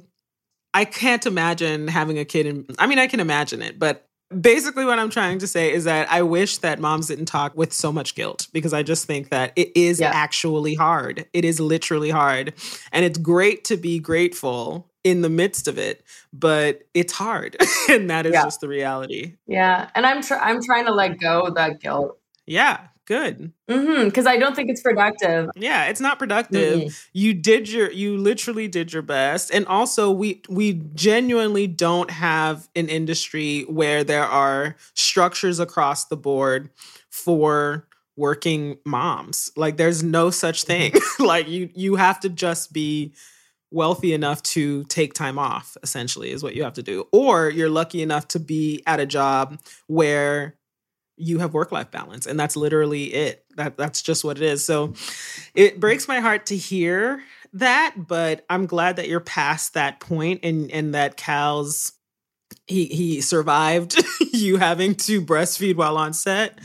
I can't imagine having a kid. And I mean, I can imagine it, but basically what I'm trying to say is that I wish that moms didn't talk with so much guilt because I just think that it is yeah. actually hard. It is literally hard. And it's great to be grateful in the midst of it, but it's hard. and that is yeah. just the reality.
Yeah. And I'm tr- I'm trying to let go of that guilt.
Yeah good.
Because mm-hmm, i don't think it's productive.
Yeah it's not productive. Mm-hmm. you did your you literally did your best. And also we we genuinely don't have an industry where there are structures across the board for working moms. Like there's no such thing. Mm-hmm. like you you have to just be wealthy enough to take time off essentially is what you have to do. Or you're lucky enough to be at a job where you have work life balance and that's literally it. That that's just what it is. So it breaks my heart to hear that but i'm glad that you're past that point and and that cal's he he survived you having to breastfeed while on set.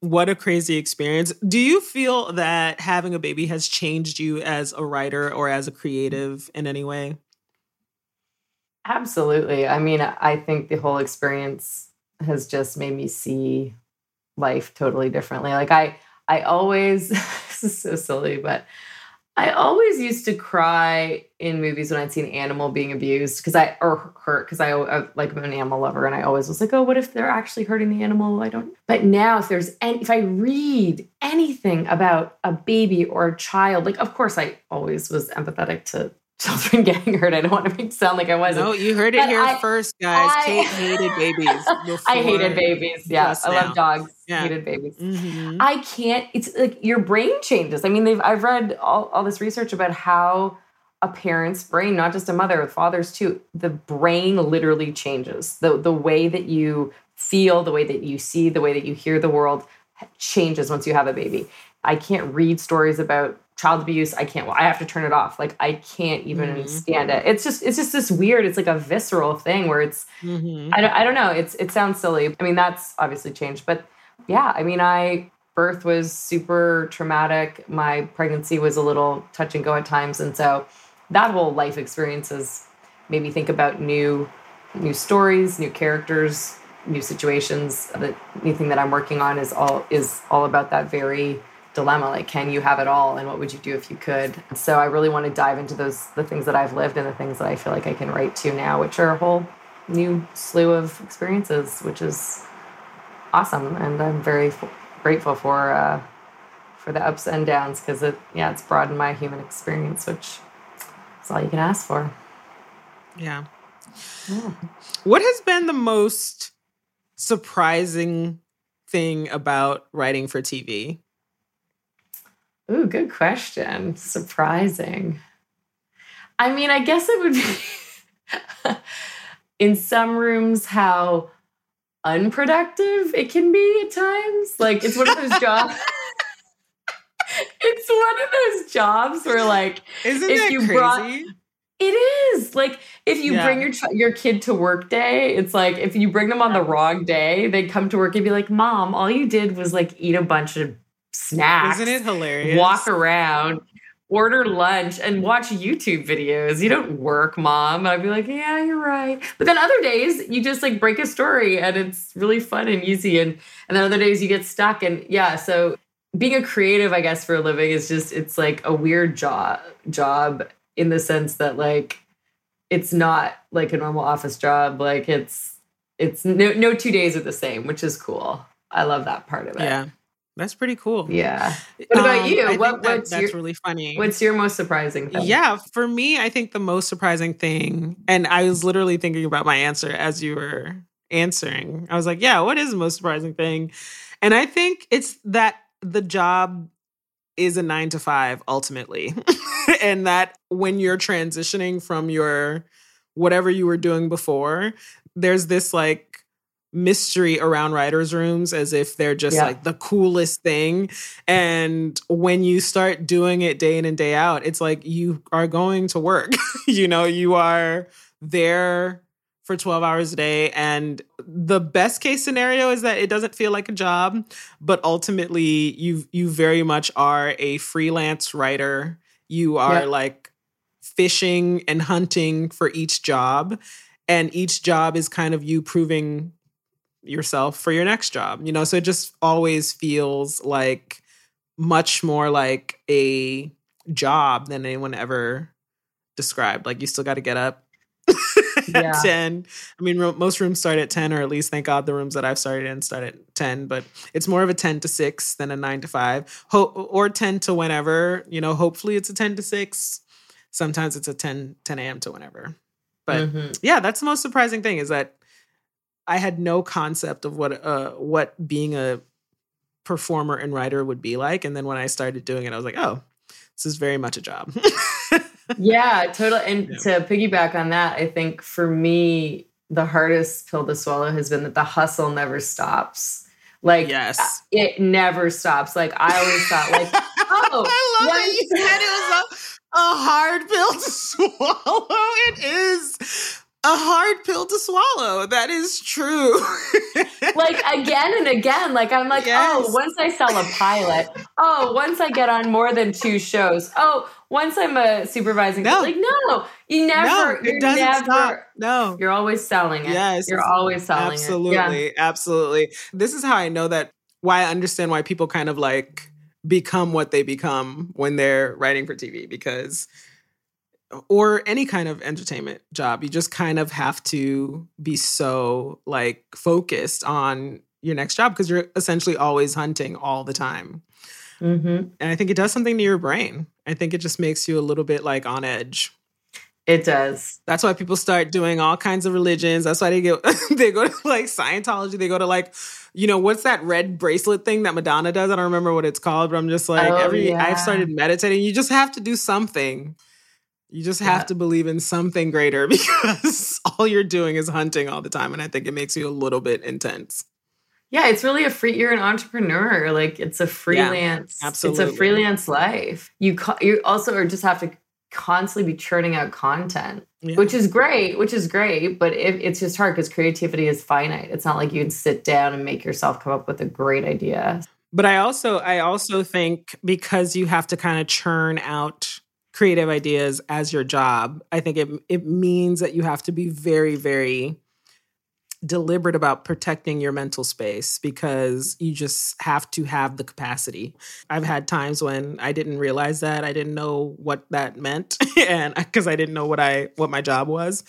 What a crazy experience. Do you feel that having a baby has changed you as a writer or as a creative in any way?
Absolutely. I mean i think the whole experience has just made me see life totally differently. Like I I always this is so silly, but I always used to cry in movies when I'd seen an animal being abused because I or hurt because I, I like I'm an animal lover and I always was like, oh, what if they're actually hurting the animal? I don't. But now, if there's any, if I read anything about a baby or a child, like of course I always was empathetic to children getting hurt. I don't want to make it sound like I wasn't.
No, you heard it but here I, first, guys. I, Kate hated babies.
I hated babies. Yeah, I love dogs. Yeah. Hated babies. Mm-hmm. I can't. It's like your brain changes. I mean, they've. I've read all, all this research about how a parent's brain, not just a mother, fathers too. The brain literally changes. the The way that you feel, the way that you see, the way that you hear the world changes once you have a baby. I can't read stories about child abuse i can't i have to turn it off. Like i can't even mm-hmm. stand it. It's just it's just this weird it's like a visceral thing where it's mm-hmm. I, don't, I don't know it's it sounds silly. I mean that's obviously changed but yeah i mean i birth was super traumatic. My pregnancy was a little touch and go at times and so that whole life experience has made me think about new new stories new characters new situations. The new thing that i'm working on is all is all about that very dilemma like can you have it all and what would you do if you could so i really want to dive into those the things that i've lived and the things that i feel like i can write to now which are a whole new slew of experiences which is awesome and i'm very f- grateful for uh, for the ups and downs because it yeah it's broadened my human experience which is all you can ask for
yeah. yeah. what has been the most surprising thing about writing for tv
Ooh, good question. Surprising. I mean, I guess it would be in some rooms how unproductive it can be at times. Like it's one of those jobs. it's one of those jobs where like
Isn't if you crazy? brought
it is like if you yeah. bring your your kid to work day, it's like if you bring them on the wrong day, they come to work and be like, "Mom, all you did was like eat a bunch of snacks.
Isn't it hilarious?
Walk around, order lunch, and watch YouTube videos. You don't work, mom. And I'd be like, yeah, you're right. But then other days you just like break a story and it's really fun and easy. And and then other days you get stuck. And yeah, so being a creative, I guess, for a living is just it's like a weird job job in the sense that like it's not like a normal office job. Like it's it's no no two days are the same, which is cool. I love that part of it.
Yeah. That's pretty cool.
Yeah. What about
Um,
you?
I
what
think that-
what's
that's
your
really funny.
what's your most surprising thing?
Yeah, for me, I think the most surprising thing, and I was literally thinking about my answer as you were answering. I was like, yeah, what is the most surprising thing? And I think it's that the job is a nine to five ultimately. and that when you're transitioning from your whatever you were doing before, there's this like mystery around writers' rooms as if they're just
Yeah.
like the coolest thing. And when you start doing it day in and day out, it's like you are going to work. you know, you are there for 12 hours a day. And the best case scenario is that it doesn't feel like a job, but ultimately you you very much are a freelance writer. You are like fishing and hunting for each job. And each job is kind of you proving yourself for your next job. You know, so it just always feels like much more like a job than anyone ever described. Like you still got to get up
Yeah.
at 10. I mean, most rooms start at 10, or at least thank God the rooms that I've started in start at 10, but it's more of a 10 to 6 than a 9 to 5 Ho- or 10 to whenever. You know, hopefully it's a 10 to 6. Sometimes it's a 10, 10 a.m. to whenever. But
Mhm.
yeah, that's the most surprising thing is that I had no concept of what uh what being a performer and writer would be like. And then when I started doing it, I was like, oh, this is very much a job.
yeah, totally. And
Yeah.
to piggyback on that, I think for me, the hardest pill to swallow has been that the hustle never stops. Like
yes.
it never stops. Like I always thought, like, oh,
I love
once-
that you said it was a, a hard pill to swallow. It is a hard pill to swallow. That is true.
like again and again. Like I'm like, oh,
Yes.
oh, once I sell a pilot, oh, once I get on more than two shows, oh, once I'm a supervising,
No.
like no, you never,
no,
you're
it doesn't
never,
stop. No.
you're always selling it.
Yes,
you're always selling
absolutely
it.
absolutely this is how i know that why i understand why people kind of like become what they become when they're writing for tv because or any kind of entertainment job you just kind of have to be so like focused on your next job because you're essentially always hunting all the time
Yeah. hmm
and i think it does something to your brain i think it just makes you a little bit like on edge
It does.
that's why people start doing all kinds of religions. That's why they go they go to like Scientology. They go to like, you know, what's that red bracelet thing that Madonna does? I don't remember what it's called, but I'm just like
Oh,
every
yeah.
I've started meditating. You just have to do something. You just have
Yeah.
to believe in something greater because all you're doing is hunting all the time. And I think it makes you a little bit intense.
Yeah, it's really a free. You're an entrepreneur. Like it's a freelance. It's
absolutely.
a freelance life. You co- you also just have to constantly be churning out content,
Yeah.
which is great. Which is great, but it, it's just hard because creativity is finite. It's not like you can sit down and make yourself come up with a great idea.
But I also I also think because you have to kind of churn out creative ideas as your job, I think it it means that you have to be very very deliberate about protecting your mental space because you just have to have the capacity. I've had times when I didn't realize that, I didn't know what that meant and because I didn't know what I what my job was.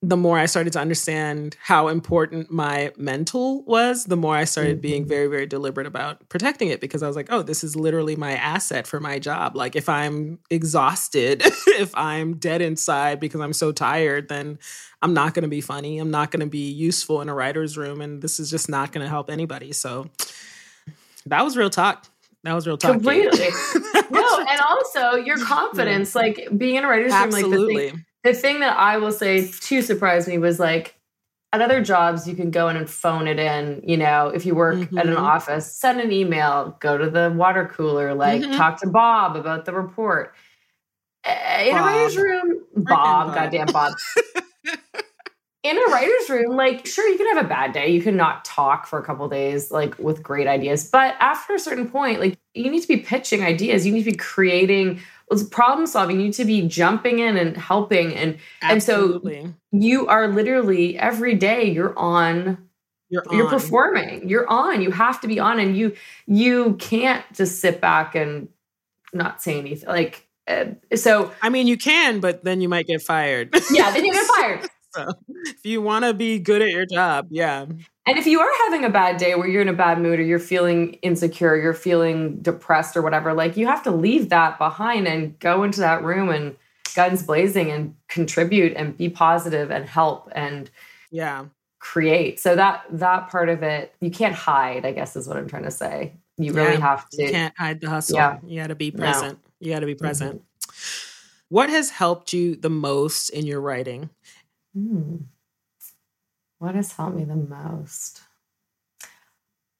The more I started to understand how important my mental was, the more I started mm-hmm. being very very deliberate about protecting it because I was like, "Oh, this is literally my asset for my job. Like if I'm exhausted, if I'm dead inside because I'm so tired, then I'm not going to be funny. I'm not going to be useful in a writer's room. And this is just not going to help anybody. So that was real talk. That was real talk.
Completely. No, and also your confidence, like being in a writer's room, like the
Absolutely.
thing, the thing that I will say to surprise me was like at other jobs you can go in and phone it in. You know, if you work at an
Mhm.
office, send an email, go to the water cooler, like
Mhm.
talk to Bob about the report. In
Bob.
a writer's room, Bob,
Bob.
goddamn Bob. in a writer's room, like, sure, you can have a bad day. You can not talk for a couple days, like, with great ideas. But after a certain point, like, you need to be pitching ideas. You need to be creating it's problem solving. You need to be jumping in and helping. And And so- you are literally every day you're on,
You're,
you're performing. You're on. You have to be on. And you you can't just sit back and not say anything. Like Uh, so
I mean, you can, but then you might get fired.
yeah, then you get fired.
so if you want to be good at your job, yeah.
And if you are having a bad day where you're in a bad mood or you're feeling insecure, you're feeling depressed or whatever, like you have to leave that behind and go into that room and guns blazing and contribute and be positive and help and
yeah
create so that that part of it you can't hide i guess is what i'm trying to say you really
Yeah,
have to
You can't hide the hustle.
Yeah.
You got to be
No.
present. You got to be present. What has helped you the most in your writing?
Hmm. What has helped me the most?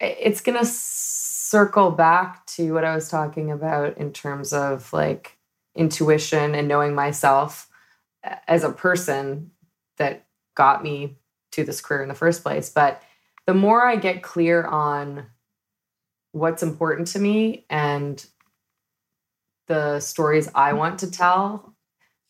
It's going to circle back to what I was talking about in terms of like intuition and knowing myself as a person that got me to this career in the first place. But the more I get clear on what's important to me and the stories I want to tell,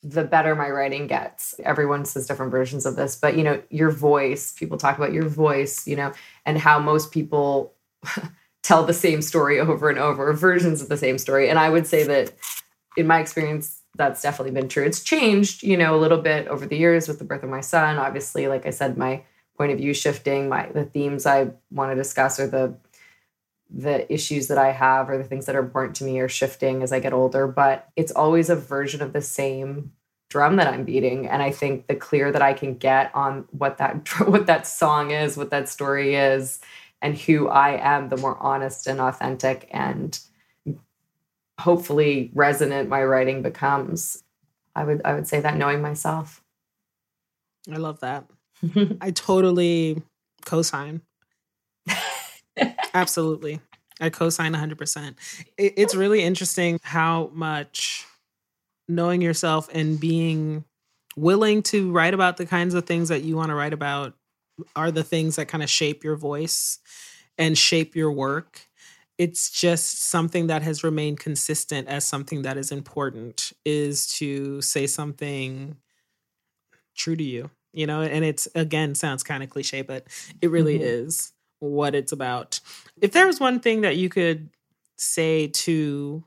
the better my writing gets. Everyone says different versions of this, but you know, your voice, people talk about your voice, you know, and how most people tell the same story over and over, versions of the same story. And I would say that in my experience, that's definitely been true. It's changed, you know, a little bit over the years with the birth of my son. Obviously, like I said, my point of view shifting, my the themes I want to discuss or the the issues that I have or the things that are important to me are shifting as I get older, but it's always a version of the same drum that I'm beating. And I think the clear that I can get on what that what that song is, what that story is, and who I am, the more honest and authentic and hopefully resonant my writing becomes. I would I would say that knowing myself.
I love that. I totally co-sign. Absolutely. I co-sign 100%. It, it's really interesting how much knowing yourself and being willing to write about the kinds of things that you want to write about are the things that kind of shape your voice and shape your work. It's just something that has remained consistent as something that is important is to say something true to you, you know, and it's again sounds kind of cliche, but it really
Mhm.
is what it's about. If there was one thing that you could say to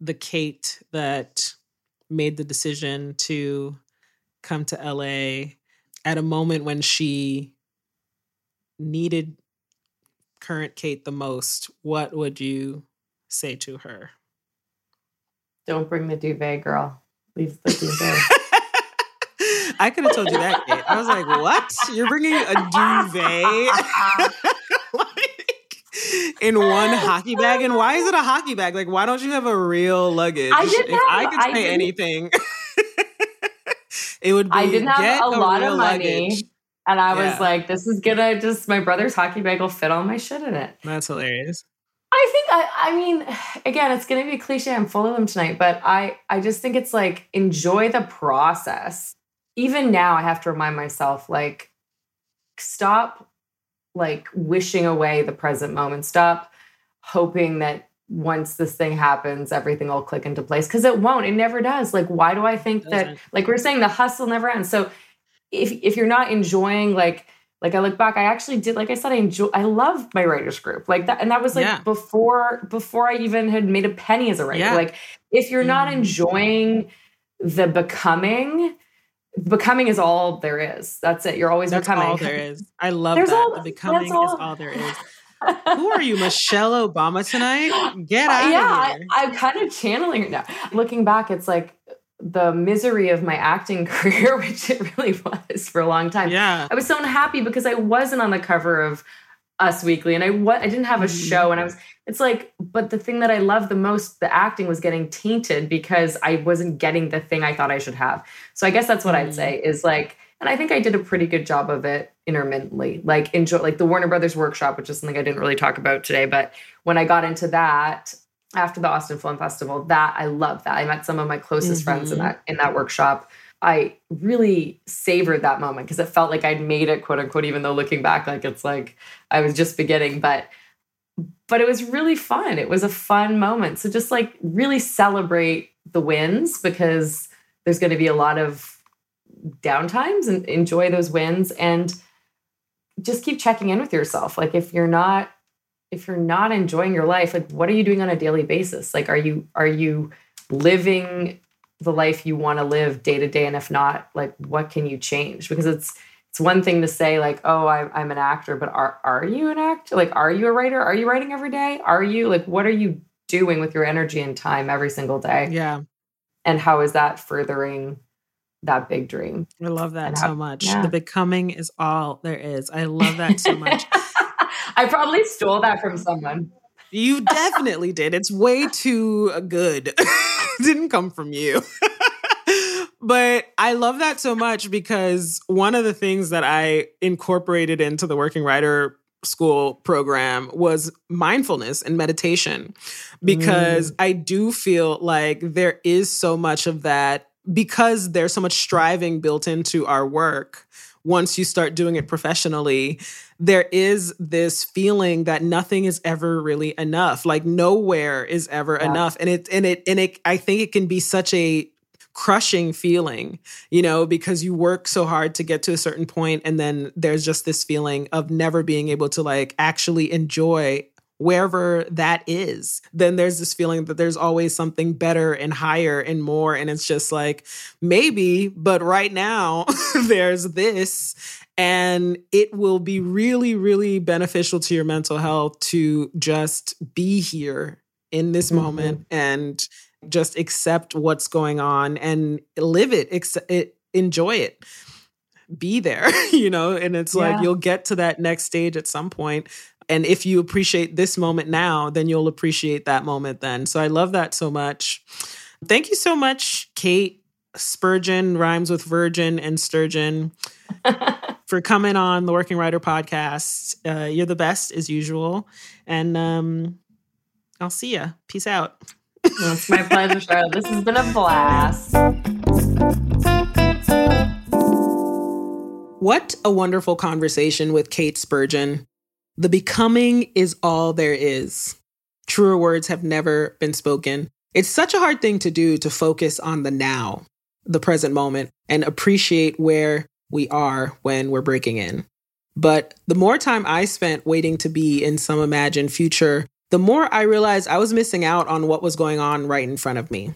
the Kate that made the decision to come to LA at a moment when she needed current Kate the most, what would you say to her?
Don't bring the duvet, girl. Leave the duvet.
I could have told you that, Kate. I was like, "What? You're bringing a duvet in one hockey bag? And why is it a hockey bag? Like, why don't you have a real luggage?
I didn't
if I could
I
say
didn't-
anything, it would be
I didn't have
get
a lot of money.
luggage.
And I
Yeah.
was like, this is gonna just my brother's hockey bag will fit all my shit in it.
That's hilarious.
I think I I mean, again, it's gonna be cliche. I'm full of them tonight, but I I just think it's like enjoy the process. Even now, I have to remind myself, like, stop like wishing away the present moment. Stop hoping that once this thing happens, everything will click into place. Cause it won't. It never does. Like, why do I think that like we're saying the hustle never ends. So if if you're not enjoying like like I look back, I actually did like I said, I enjoy I love my writers group. Like that and that was like
Yeah.
before before I even had made a penny as a writer.
Yeah.
Like if you're not
Mhm.
enjoying the becoming, becoming is all there is. That's it. You're always
That's
becoming.
all there is. I love
There's
that.
all-
the becoming
that's
is
all-
all there is. Who are you, Michelle Obama tonight? Get out
yeah,
of here.
I, I'm kind of channeling it now. Looking back, it's like the misery of my acting career, which it really was for a long time.
yeah.
I was so unhappy because I wasn't on the cover of Us Weekly and I what I didn't have a
Mhm.
show and I was it's like but the thing that I loved the most the acting was getting tainted because I wasn't getting the thing I thought I should have. So I guess that's what I'd say is like and I think I did a pretty good job of it intermittently. Like enjoy like the Warner Brothers workshop which is something I didn't really talk about today but when I got into that after the Austin Film Festival that I loved that. I met some of my closest friends in
Mhm.
that in that workshop. I really savored that moment because it felt like I'd made it, quote unquote, even though looking back, like it's like I was just beginning, but but it was really fun. It was a fun moment. So just like really celebrate the wins because there's going to be a lot of downtimes and enjoy those wins and just keep checking in with yourself. Like if you're not if you're not enjoying your life, like what are you doing on a daily basis? Like are you are you living the life you want to live day to day and if not like what can you change? Because it's it's one thing to say like oh I, i'm an actor but are, are you an actor? Like are you a writer? Are you writing every day? Are you like what are you doing with your energy and time every single day?
Yeah.
And how is that furthering that big dream?
I love that so much. yeah. the becoming is all there is. I love that so much.
I probably stole that from someone.
You definitely did. It's way too uh, good didn't come from you. but I love that so much because one of the things that I incorporated into the Werking Writer School program was mindfulness and meditation because mm. I do feel like there is so much of that because there's so much striving built into our work once you start doing it professionally, there is this feeling that nothing is ever really enough. Like nowhere is ever yeah. enough. And it and it and it I think it can be such a crushing feeling, you know, because you work so hard to get to a certain point and then there's just this feeling of never being able to like actually enjoy wherever that is, then there's this feeling that there's always something better and higher and more. And it's just like, maybe, but right now there's this. And it will be really, really beneficial to your mental health to just be here in this mm-hmm. moment and just accept what's going on and live it, ex- it enjoy it be there, you know? And it's yeah. like you'll get to that next stage at some point and if you appreciate this moment now, then you'll appreciate that moment then. So I love that so much. Thank you so much, Kate Spurgeon, rhymes with virgin and sturgeon, for coming on the Werking Writer podcast. Uh, you're the best as usual. And um, I'll see you. Peace out.
it's my pleasure, Charla. This has been a blast.
What a wonderful conversation with Kate Spurgeon. The becoming is all there is. Truer words have never been spoken. It's such a hard thing to do to focus on the now, the present moment, and appreciate where we are when we're breaking in. But the more time I spent waiting to be in some imagined future, the more I realized I was missing out on what was going on right in front of me.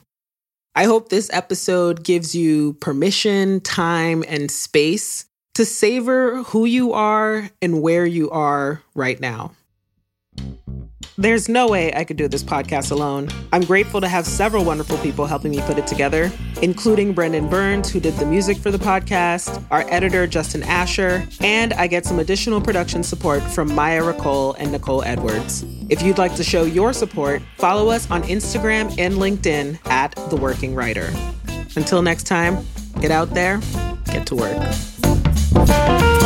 I hope this episode gives you permission, time, and space to savor who you are and where you are right now. There's no way I could do this podcast alone. I'm grateful to have several wonderful people helping me put it together, including Brendan Burns, who did the music for the podcast, our editor, Justin Asher, and I get some additional production support from Maya Ricole and Nicole Edwards. If you'd like to show your support, follow us on Instagram and LinkedIn at The Werking Writer. Until next time, get out there, get to work. Bye.